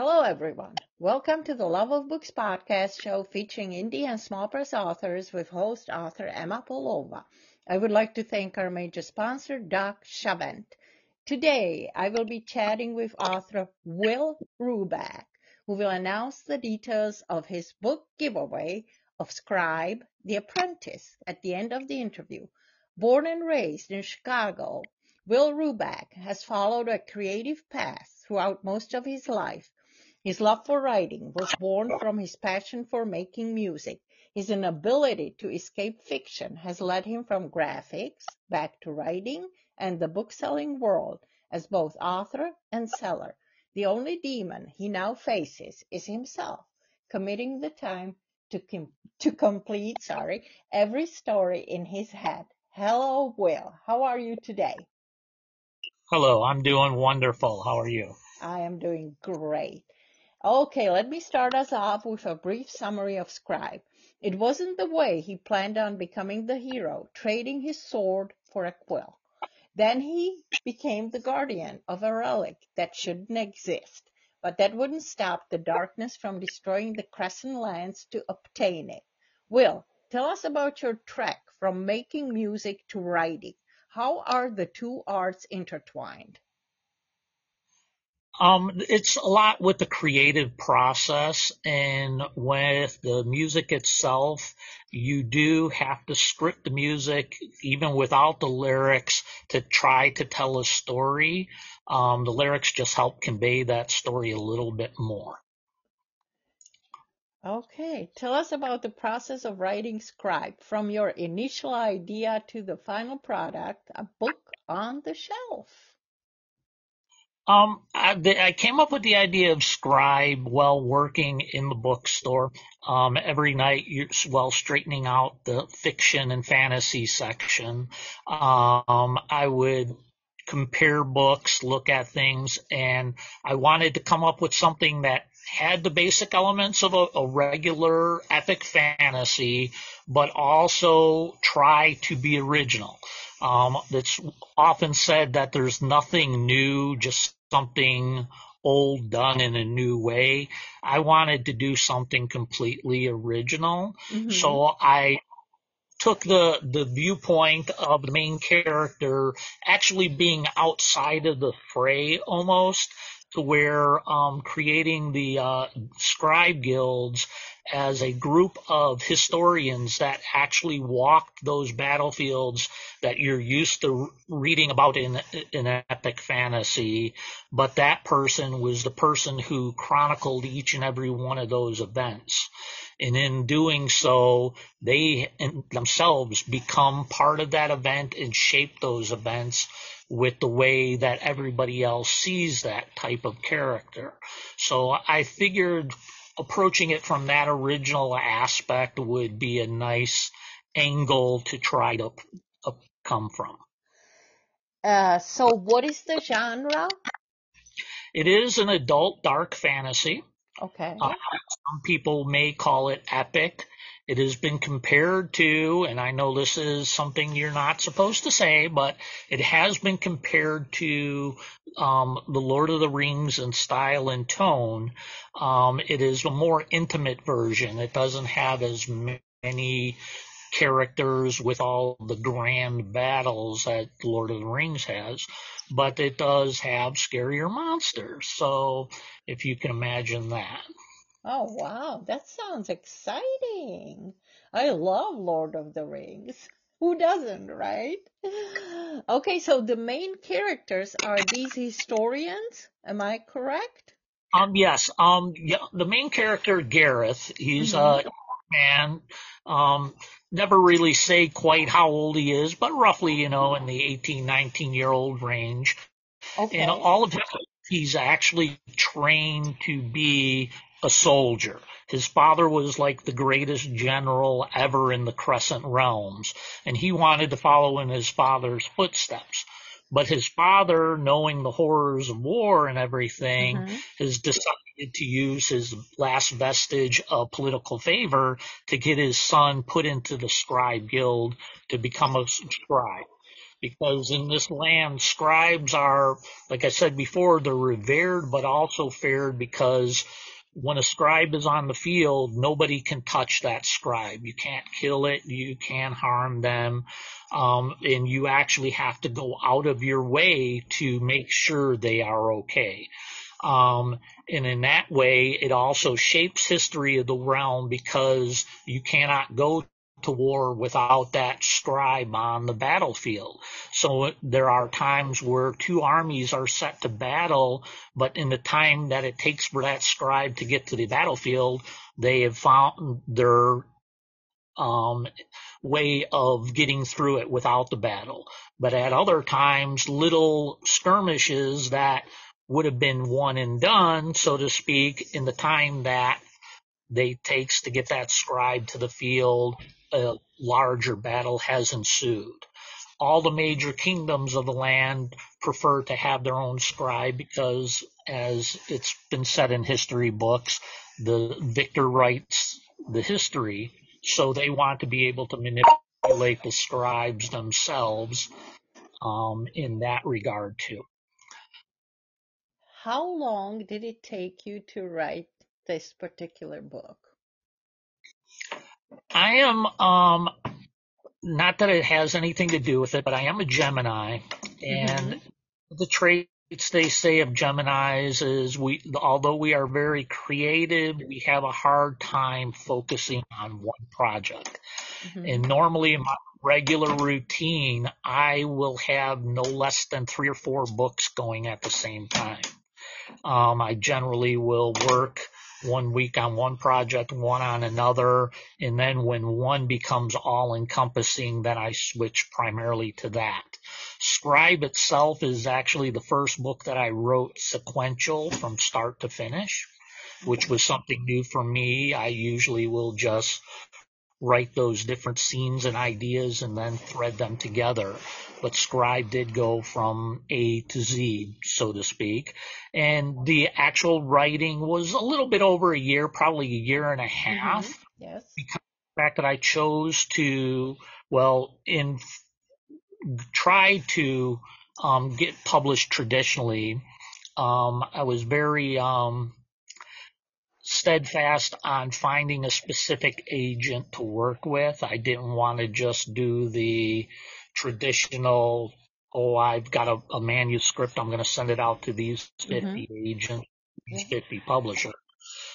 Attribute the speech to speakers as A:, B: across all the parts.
A: Hello, everyone. Welcome to the Love of Books podcast show featuring indie and small press authors with host author Emma Polova. I would like to thank our major sponsor, Doc Chavent. Today, I will be chatting with author Will Ruback, who will announce the details of his book giveaway of Scribe, The Apprentice at the end of the interview. Born and raised in Chicago, Will Ruback has followed a creative path throughout most of his life his love for writing was born from his passion for making music. His inability to escape fiction has led him from graphics back to writing and the book-selling world as both author and seller. The only demon he now faces is himself, committing the time to, com- to complete, sorry, every story in his head. Hello, Will. How are you today?
B: Hello, I'm doing wonderful. How are you?
A: I am doing great. Okay, let me start us off with a brief summary of Scribe. It wasn't the way he planned on becoming the hero, trading his sword for a quill. Then he became the guardian of a relic that shouldn't exist, but that wouldn't stop the darkness from destroying the Crescent lands to obtain it. Will, tell us about your trek from making music to writing. How are the two arts intertwined?
B: Um, it's a lot with the creative process and with the music itself. You do have to script the music even without the lyrics to try to tell a story. Um, the lyrics just help convey that story a little bit more.
A: Okay, tell us about the process of writing Scribe from your initial idea to the final product, a book on the shelf.
B: Um, I, I, came up with the idea of Scribe while working in the bookstore. Um, every night while straightening out the fiction and fantasy section, um, I would compare books, look at things, and I wanted to come up with something that had the basic elements of a, a regular epic fantasy, but also try to be original. Um, it's often said that there's nothing new, just something old done in a new way. I wanted to do something completely original. Mm-hmm. So I took the the viewpoint of the main character actually being outside of the fray almost to where um, creating the uh, scribe guilds as a group of historians that actually walked those battlefields that you're used to reading about in in epic fantasy. But that person was the person who chronicled each and every one of those events. And in doing so they themselves become part of that event and shape those events with the way that everybody else sees that type of character. So I figured approaching it from that original aspect would be a nice angle to try to uh, come from.
A: Uh, so what is the genre?
B: It is an adult dark fantasy.
A: Okay.
B: Uh, some people may call it epic. It has been compared to, and I know this is something you're not supposed to say, but it has been compared to um, the Lord of the Rings in style and tone. Um, it is a more intimate version. It doesn't have as many characters with all the grand battles that Lord of the Rings has, but it does have scarier monsters. So if you can imagine that.
A: Oh, wow. That sounds exciting. I love Lord of the Rings. Who doesn't, right? Okay, so the main characters are these historians. Am I correct?
B: Um, yes. Um, yeah, the main character, Gareth, he's mm-hmm. a man. Um, never really say quite how old he is, but roughly, you know, in the 18, 19 year old range. Okay. And all of his, he's actually trained to be a soldier. His father was like the greatest general ever in the Crescent realms, and he wanted to follow in his father's footsteps. But his father, knowing the horrors of war and everything, mm-hmm. has decided to use his last vestige of political favor to get his son put into the scribe guild to become a scribe. because in this land, scribes are, like I said before, they're revered, but also feared because when a scribe is on the field, nobody can touch that scribe. You can't kill it. You can't harm them. Um, and you actually have to go out of your way to make sure they are okay. Um, and in that way, it also shapes history of the realm because you cannot go to war without that scribe on the battlefield. So there are times where two armies are set to battle, but in the time that it takes for that scribe to get to the battlefield, they have found their um, way of getting through it without the battle. But at other times, little skirmishes that would have been one and done, so to speak, in the time that they takes to get that scribe to the field, a larger battle has ensued. All the major kingdoms of the land prefer to have their own scribe because, as it's been said in history books, the victor writes the history, so they want to be able to manipulate the scribes themselves um, in that regard too.
A: How long did it take you to write this particular book?
B: I am um not that it has anything to do with it, but I am a Gemini, and mm-hmm. the traits they say of Geminis is we, although we are very creative, we have a hard time focusing on one project. Mm-hmm. And normally in my regular routine, I will have no less than three or four books going at the same time. Um, I generally will work one week on one project, one on another, and then when one becomes all encompassing, then I switch primarily to that. Scribe itself is actually the first book that I wrote sequential from start to finish, which was something new for me. I usually will just write those different scenes and ideas and then thread them together. But Scribe did go from A to Z, so to speak. And the actual writing was a little bit over a year, probably a year and a half.
A: Mm-hmm. Yes.
B: Because of the fact that I chose to, well, in, try to, um, get published traditionally. Um, I was very, um, steadfast on finding a specific agent to work with. I didn't want to just do the traditional, oh, I've got a, a manuscript, I'm going to send it out to these 50 mm-hmm. agents, these 50 publishers.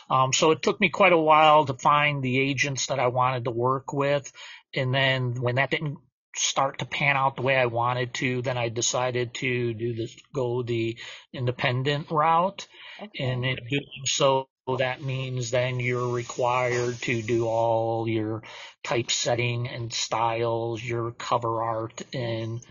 B: Um, so it took me quite a while to find the agents that I wanted to work with. And then when that didn't start to pan out the way I wanted to, then I decided to do this, go the independent route. Okay. And in doing so, that means then you're required to do all your typesetting and styles, your cover art and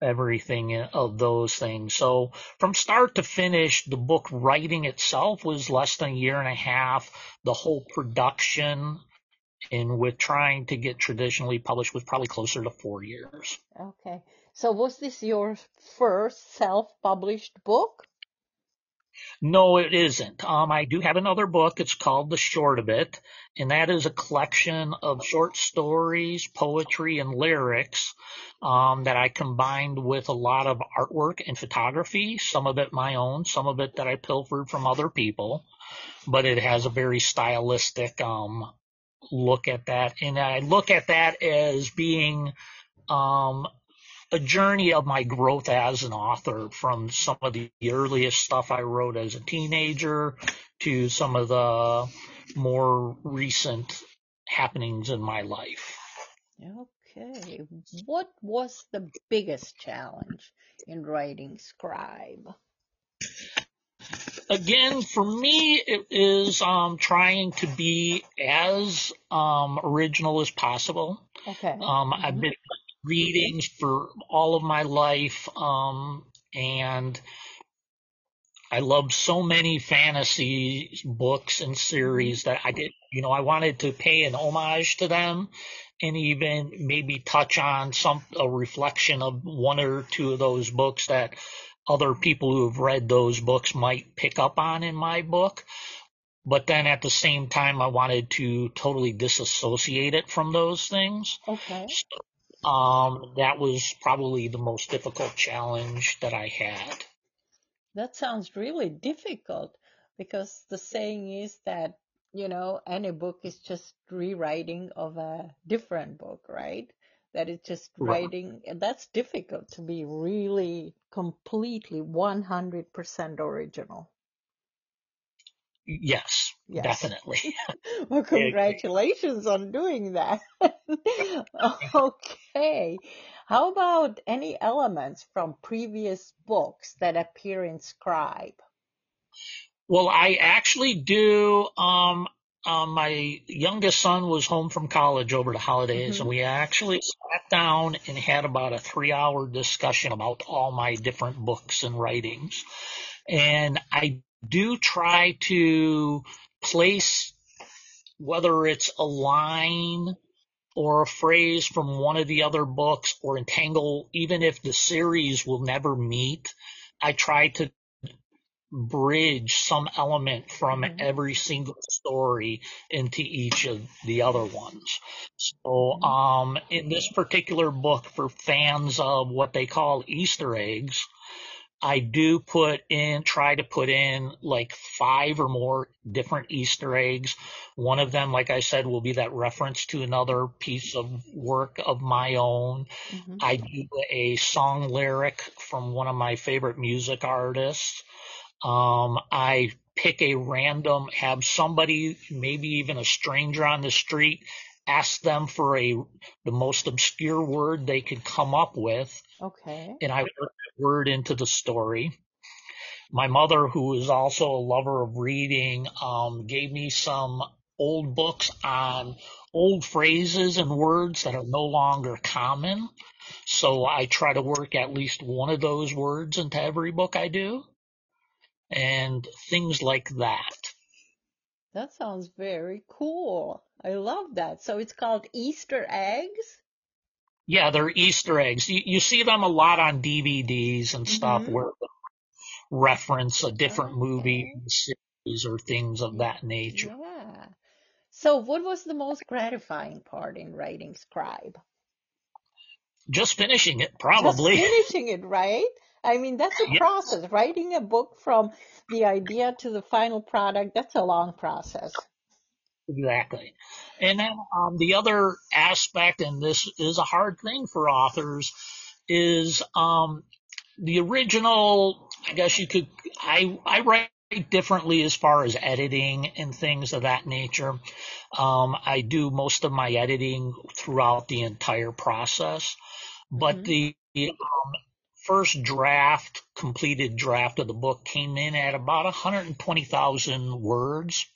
B: everything of those things. So from start to finish, the book writing itself was less than a year and a half. The whole production and with trying to get traditionally published was probably closer to four years.
A: Okay. So was this your first self-published book?
B: No, it isn't. Um, I do have another book. It's called The Short of It, and that is a collection of short stories, poetry, and lyrics um, that I combined with a lot of artwork and photography. Some of it my own, some of it that I pilfered from other people, but it has a very stylistic um, look at that, and I look at that as being um, a journey of my growth as an author from some of the earliest stuff I wrote as a teenager to some of the more recent happenings in my life.
A: Okay. What was the biggest challenge in writing Scribe?
B: Again, for me, it is um, trying to be as um, original as possible.
A: Okay. Um,
B: mm-hmm. I've been readings for all of my life. Um, and I love so many fantasy books and series that I did, you know, I wanted to pay an homage to them and even maybe touch on some, a reflection of one or two of those books that other people who have read those books might pick up on in my book. But then at the same time, I wanted to totally disassociate it from those things.
A: Okay. So
B: um, that was probably the most difficult challenge that I had.
A: That sounds really difficult because the saying is that, you know, any book is just rewriting of a different book, right? That it's just writing, and that's difficult to be really completely 100% original.
B: Yes,
A: Yes.
B: definitely.
A: Well, congratulations on doing that. Okay. How about any elements from previous books that appear in Scribe?
B: Well, I actually do. Um, um, my youngest son was home from college over the holidays,
A: Mhm.
B: and we actually sat down and had about a three-hour discussion about all my different books and writings. And I do try to place whether it's a line or a phrase from one of the other books or entangle, even if the series will never meet. I try to bridge some element from
A: Mhm.
B: every single story into each of the other ones. So,
A: Mhm.
B: um, in this particular book, for fans of what they call Easter eggs, I do put in, try to put in like five or more different Easter eggs. One of them, like I said, will be that reference to another piece of work of my own.
A: Mhm.
B: I do a song lyric from one of my favorite music artists. Um, I pick a random, have somebody, maybe even a stranger on the street, ask them for a, the most obscure word they could come up with,
A: Okay.
B: and I work word into the story. My mother, who is also a lover of reading, um, gave me some old books on old phrases and words that are no longer common. So I try to work at least one of those words into every book I do and things like that.
A: That sounds very cool. I love that. So it's called Easter eggs?
B: Yeah, they're Easter eggs. You, you see them a lot on DVDs and stuff
A: Mhm.
B: where they reference a different movie series or things of that nature.
A: Yeah. So what was the most gratifying part in writing Scribe?
B: Just finishing it,
A: Just
B: probably.
A: finishing it, right? I mean, that's a
B: Yeah,
A: process. Writing a book from the idea to the final product, that's a long process.
B: Exactly. And then um, the other aspect, and this is a hard thing for authors, is um, the original. I guess you could. I I write differently as far as editing and things of that nature. Um, I do most of my editing throughout the entire process, but
A: Mhm.
B: the um, first draft, completed draft of the book came in at about 120,000 words.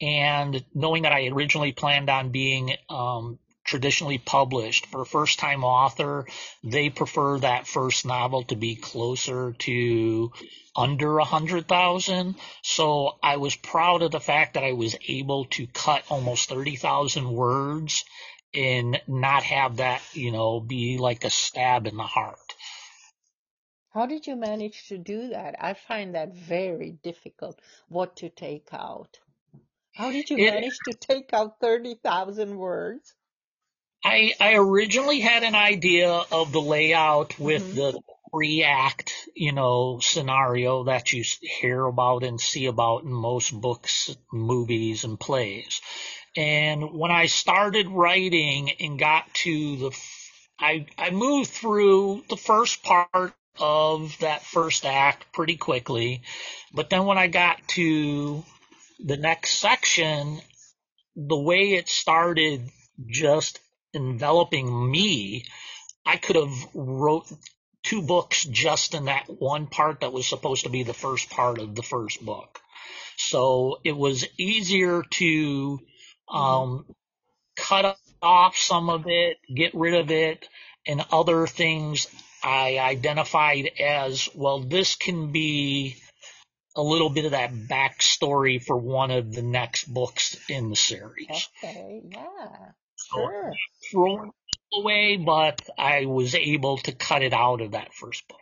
B: And knowing that I originally planned on being um, traditionally published for a first time author, they prefer that first novel to be closer to under a hundred thousand. So I was proud of the fact that I was able to cut almost 30,000 words and not have that, you know, be like a stab in the heart.
A: How did you manage to do that? I find that very difficult, what to take out. How did you
B: It,
A: manage to take out 30,000 words?
B: I, I originally had an idea of the layout with
A: hmm
B: the three act, you know, scenario that you hear about and see about in most books, movies, and plays. And when I started writing and got to the, I, I moved through the first part of that first act pretty quickly. But then when I got to the next section, the way it started just enveloping me, I could have wrote two books just in that one part that was supposed to be the first part of the first book. So it was easier to um, cut off some of it, get rid of it, and other things I identified as, well, this can be a little bit of that backstory for one of the next books in the series.
A: Okay, yeah, sure.
B: it away, but I was able to cut it out of that first book.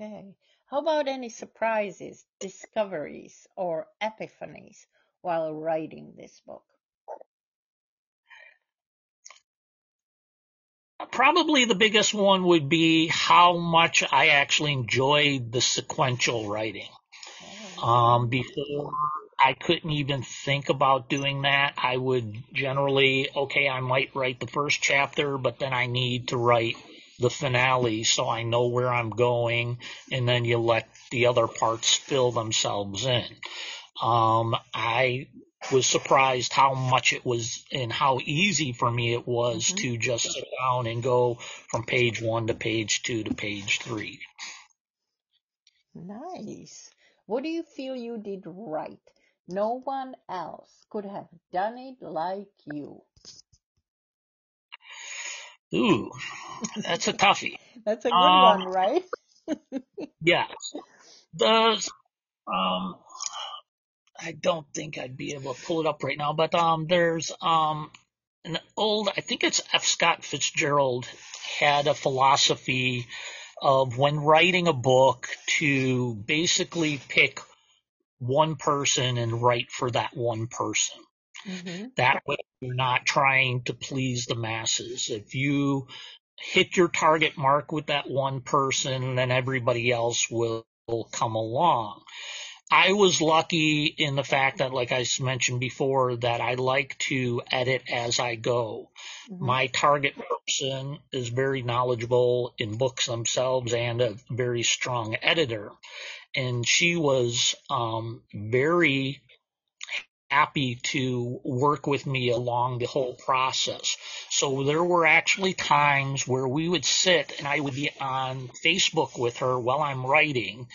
A: Okay. How about any surprises, discoveries, or epiphanies while writing this book?
B: probably the biggest one would be how much I actually enjoyed the sequential writing. Um, before I couldn't even think about doing that. I would generally, okay, I might write the first chapter, but then I need to write the finale so I know where I'm going, and then you let the other parts fill themselves in. Um, I was surprised how much it was and how easy for me it was mm-hmm. to just sit down and go from page one to page two to page three.
A: Nice. What do you feel you did right? No one else could have done it like you.
B: Ooh, that's a toughie.
A: that's a good um, one, right?
B: yes. The um I don't think I'd be able to pull it up right now, but um, there's um, an old, I think it's F. Scott Fitzgerald had a philosophy of when writing a book to basically pick one person and write for that one person. Mm-hmm. That way you're not trying to please the masses. If you hit your target mark with that one person, then everybody else will come along. I was lucky in the fact that, like I mentioned before, that I like to edit as I go. Mm-hmm. My target person is very knowledgeable in books themselves and a very strong editor. And she was um, very happy to work with me along the whole process. So there were actually times where we would sit and I would be on Facebook with her while I'm writing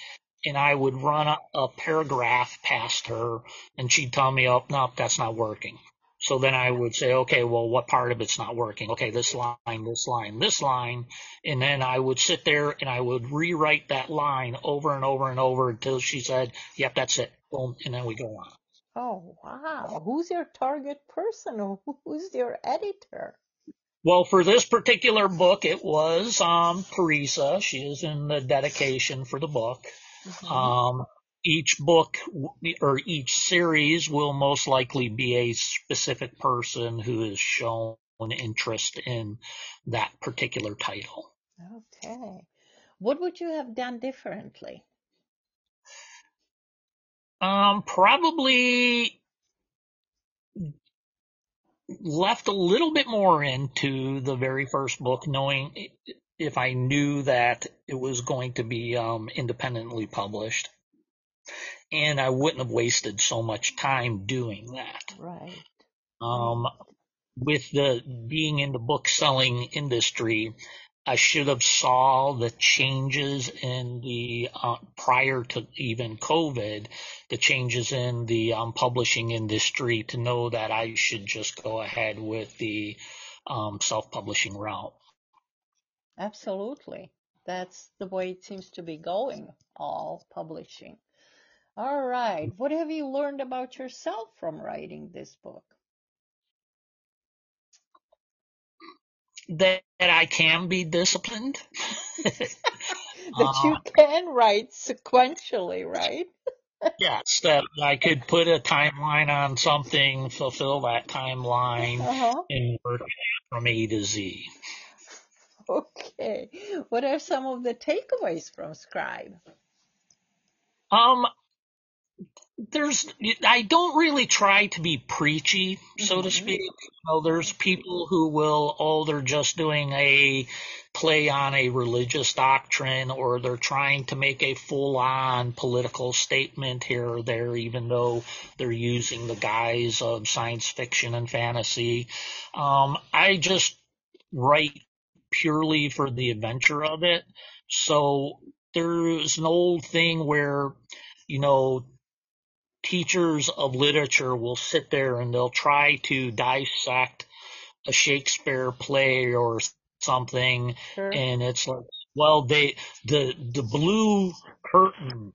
B: and I would run a, a, paragraph past her and she'd tell me, oh, no, that's not working. So then I would say, okay, well, what part of it's not working? Okay, this line, this line, this line. And then I would sit there and I would rewrite that line over and over and over until she said, yep, that's it. Boom. And then we go on.
A: Oh, wow. Who's your target person? Who's your editor?
B: Well, for this particular book, it was um, Teresa. She is in the dedication for the book. Mm-hmm. Um, each book or each series will most likely be a specific person who has shown interest in that particular title.
A: Okay. What would you have done differently?
B: Um, probably left a little bit more into the very first book, knowing if I knew that it was going to be um, independently published. And I wouldn't have wasted so much time doing that.
A: Right.
B: Um, with the being in the book selling industry, I should have saw the changes in the uh, prior to even COVID, the changes in the um, publishing industry to know that I should just go ahead with the um, self-publishing route.
A: Absolutely. That's the way it seems to be going, all publishing. All right. What have you learned about yourself from writing this book?
B: That I can be disciplined.
A: that you uh, can write sequentially, right?
B: yes, that I could put a timeline on something, fulfill that timeline, uh-huh. and work from A to Z.
A: Okay. What are some of the takeaways from Scribe?
B: Um, there's I don't really try to be preachy, so mm-hmm. to speak. You know, there's people who will oh they're just doing a play on a religious doctrine or they're trying to make a full on political statement here or there even though they're using the guise of science fiction and fantasy. Um, I just write purely for the adventure of it. So there's an old thing where, you know, teachers of literature will sit there and they'll try to dissect a Shakespeare play or something sure. and it's like well they the the blue curtain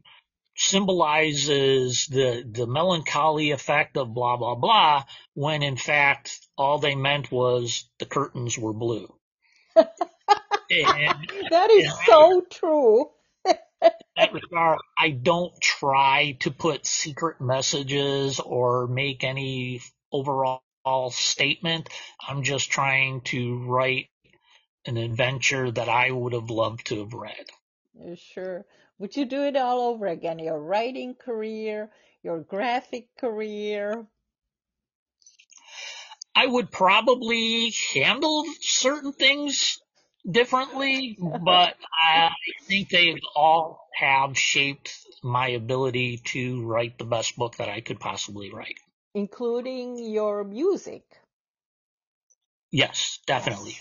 B: symbolizes the the melancholy effect of blah blah blah when in fact all they meant was the curtains were blue
A: and, that is so true.
B: that regard, I don't try to put secret messages or make any overall statement. I'm just trying to write an adventure that I would have loved to have read.
A: Sure. Would you do it all over again? Your writing career, your graphic career?
B: I would probably handle certain things differently, but I think they all have shaped my ability to write the best book that I could possibly write.
A: Including your music?
B: Yes, definitely.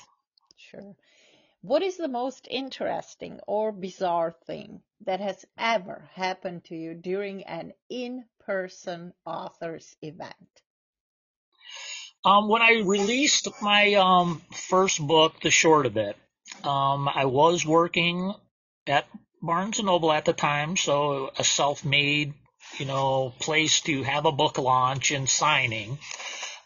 A: Sure. What is the most interesting or bizarre thing that has ever happened to you during an in-person author's event?
B: Um, when I released my um, first book, The Short of It, um, I was working at Barnes and Noble at the time, so a self-made, you know, place to have a book launch and signing.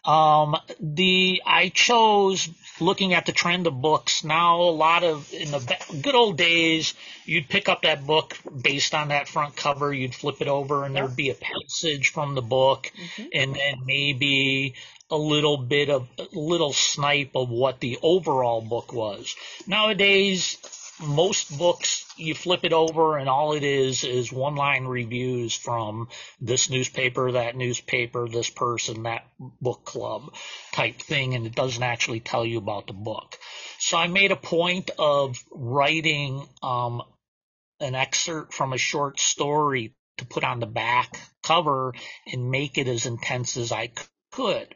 B: Um, the I chose looking at the trend of books now. A lot of in the good old days, you'd pick up that book based on that front cover. You'd flip it over, and there'd be a passage from the book, mm-hmm. and then maybe a little bit of a little snipe of what the overall book was. Nowadays, most books you flip it over and all it is is one line reviews from this newspaper, that newspaper, this person, that book club type thing, and it doesn't actually tell you about the book. So I made a point of writing um, an excerpt from a short story to put on the back cover and make it as intense as I could.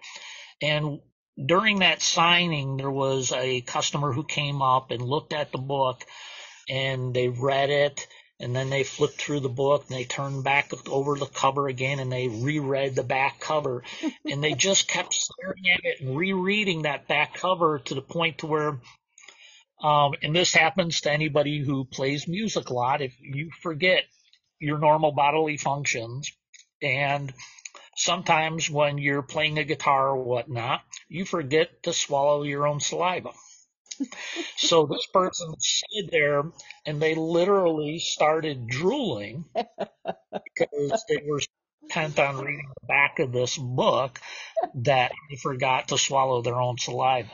B: And during that signing, there was a customer who came up and looked at the book and they read it and then they flipped through the book and they turned back over the cover again and they reread the back cover and they just kept staring at it and rereading that back cover to the point to where um, and this happens to anybody who plays music a lot if you forget your normal bodily functions and sometimes when you're playing a guitar or whatnot, you forget to swallow your own saliva. so this person stood there and they literally started drooling because they were intent on reading the back of this book that they forgot to swallow their own saliva.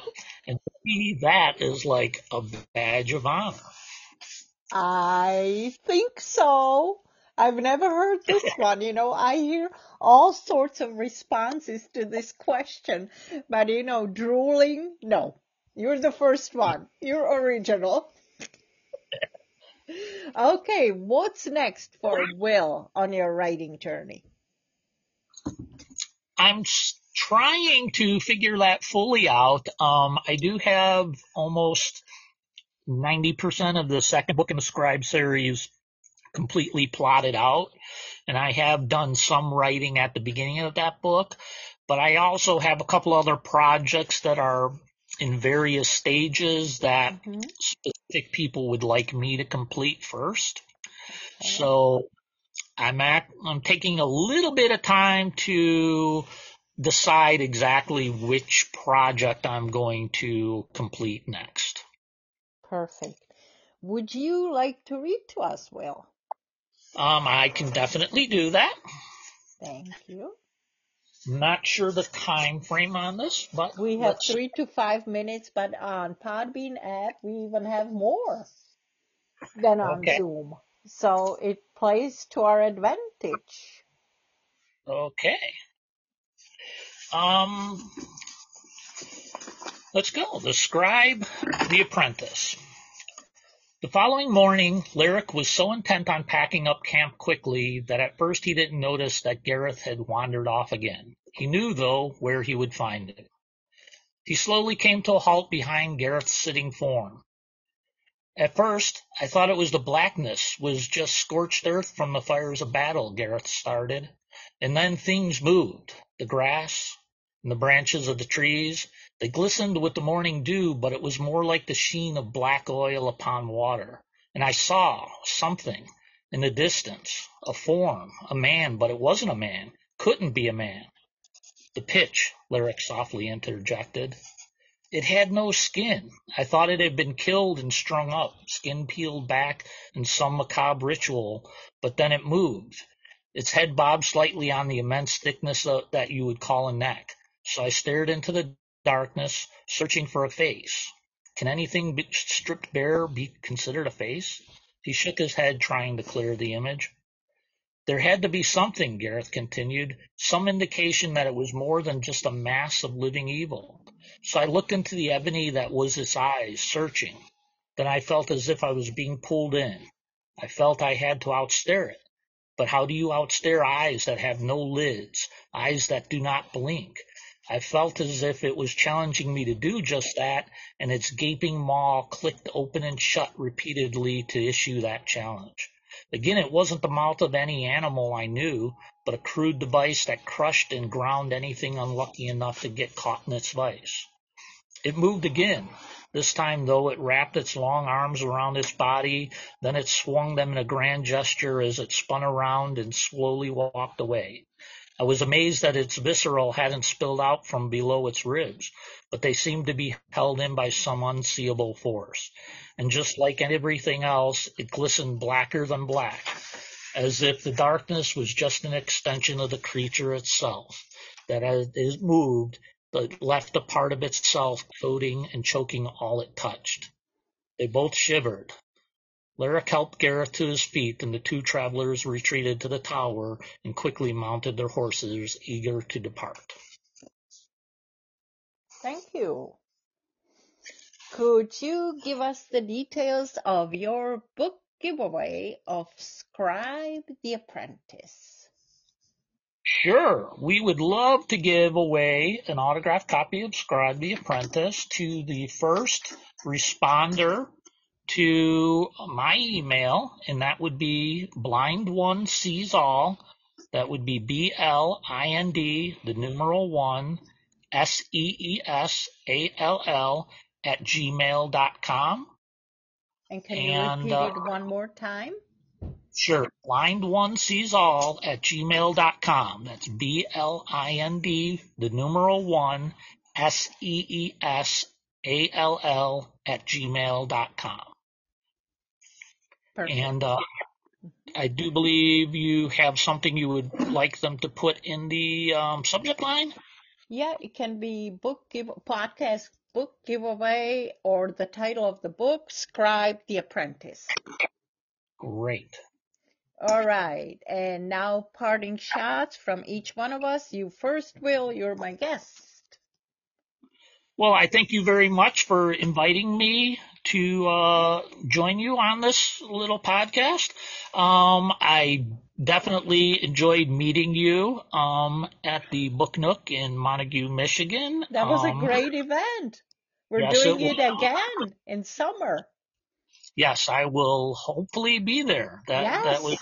B: And to me, that is like a badge of honor.
A: I think so. I've never heard this one. You know, I hear all sorts of responses to this question, but you know, drooling, no. You're the first one. You're original. okay, what's next for Will on your writing journey?
B: I'm trying to figure that fully out. Um, I do have almost 90% of the second book in the Scribe series completely plotted out. And I have done some writing at the beginning of that book, but I also have a couple other projects that are in various stages that mm-hmm. specific people would like me to complete first. Okay. So I'm at, I'm taking a little bit of time to decide exactly which project I'm going to complete next.
A: Perfect. Would you like to read to us, Will?
B: Um, I can definitely do that.
A: Thank you.
B: Not sure the time frame on this, but
A: we have three to five minutes, but on Podbean app we even have more than on okay. Zoom. So it plays to our advantage.
B: Okay. Um, let's go. The scribe, the apprentice. The following morning, Lyric was so intent on packing up camp quickly that at first he didn't notice that Gareth had wandered off again. He knew, though, where he would find it. He slowly came to a halt behind Gareth's sitting form. At first, I thought it was the blackness, was just scorched earth from the fires of battle, Gareth started. And then things moved. The grass, and the branches of the trees, they glistened with the morning dew, but it was more like the sheen of black oil upon water. And I saw something in the distance, a form, a man, but it wasn't a man, couldn't be a man. The pitch, Lyric softly interjected. It had no skin. I thought it had been killed and strung up, skin peeled back in some macabre ritual, but then it moved. Its head bobbed slightly on the immense thickness of, that you would call a neck. So I stared into the darkness, searching for a face. Can anything stripped bare be considered a face? He shook his head, trying to clear the image. There had to be something, Gareth continued, some indication that it was more than just a mass of living evil. So I looked into the ebony that was its eyes, searching. Then I felt as if I was being pulled in. I felt I had to outstare it. But how do you outstare eyes that have no lids, eyes that do not blink? I felt as if it was challenging me to do just that, and its gaping maw clicked open and shut repeatedly to issue that challenge. Again, it wasn't the mouth of any animal I knew, but a crude device that crushed and ground anything unlucky enough to get caught in its vice. It moved again. This time, though, it wrapped its long arms around its body, then it swung them in a grand gesture as it spun around and slowly walked away. I was amazed that its visceral hadn't spilled out from below its ribs, but they seemed to be held in by some unseeable force and just like everything else, it glistened blacker than black, as if the darkness was just an extension of the creature itself, that as it moved, it left a part of itself coating and choking all it touched. They both shivered. Lyric helped Gareth to his feet, and the two travelers retreated to the tower and quickly mounted their horses, eager to depart.
A: Thank you. Could you give us the details of your book giveaway of Scribe the Apprentice?
B: Sure. We would love to give away an autographed copy of Scribe the Apprentice to the first responder to my email, and that would be blind one sees all. That would be B L I N D, the numeral one, S E E S A L L at gmail.com.
A: And can you and, repeat uh, it one more time?
B: Sure. Blind one sees all at gmail.com. That's B L I N D, the numeral one, S E E S A L L at gmail.com. Perfect. And uh, I do believe you have something you would like them to put in the um, subject line.
A: Yeah, it can be book give podcast book giveaway or the title of the book, Scribe the Apprentice.
B: Great.
A: All right. And now parting shots from each one of us. You first, Will. You're my guest.
B: Well, I thank you very much for inviting me to uh, join you on this little podcast. Um, I definitely enjoyed meeting you um, at the Book Nook in Montague, Michigan.
A: That was um, a great event. We're yes, doing it, it again in summer.
B: Yes, I will hopefully be there. That yes. that was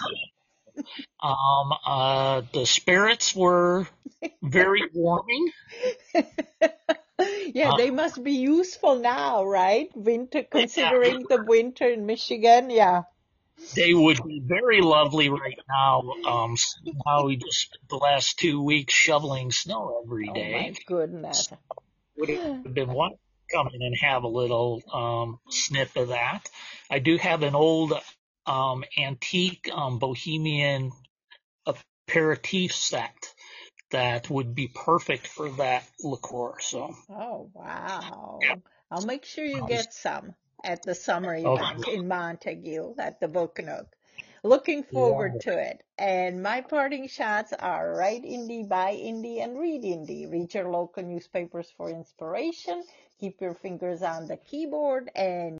B: um uh the spirits were very warming.
A: Yeah, uh, they must be useful now, right? Winter considering yeah. the winter in Michigan, yeah.
B: They would be very lovely right now. Um, how we just spent the last two weeks shoveling snow every day.
A: Oh my goodness!
B: So would have been one come in and have a little um, snip of that. I do have an old um, antique um, bohemian aperitif set that would be perfect for that liqueur. So.
A: Oh wow! Yeah. I'll make sure you get some at the summer oh, event okay. in Montague at the Book Nook. Looking forward yeah. to it. And my parting shots are write indie, buy indie, and read indie. Read your local newspapers for inspiration. Keep your fingers on the keyboard and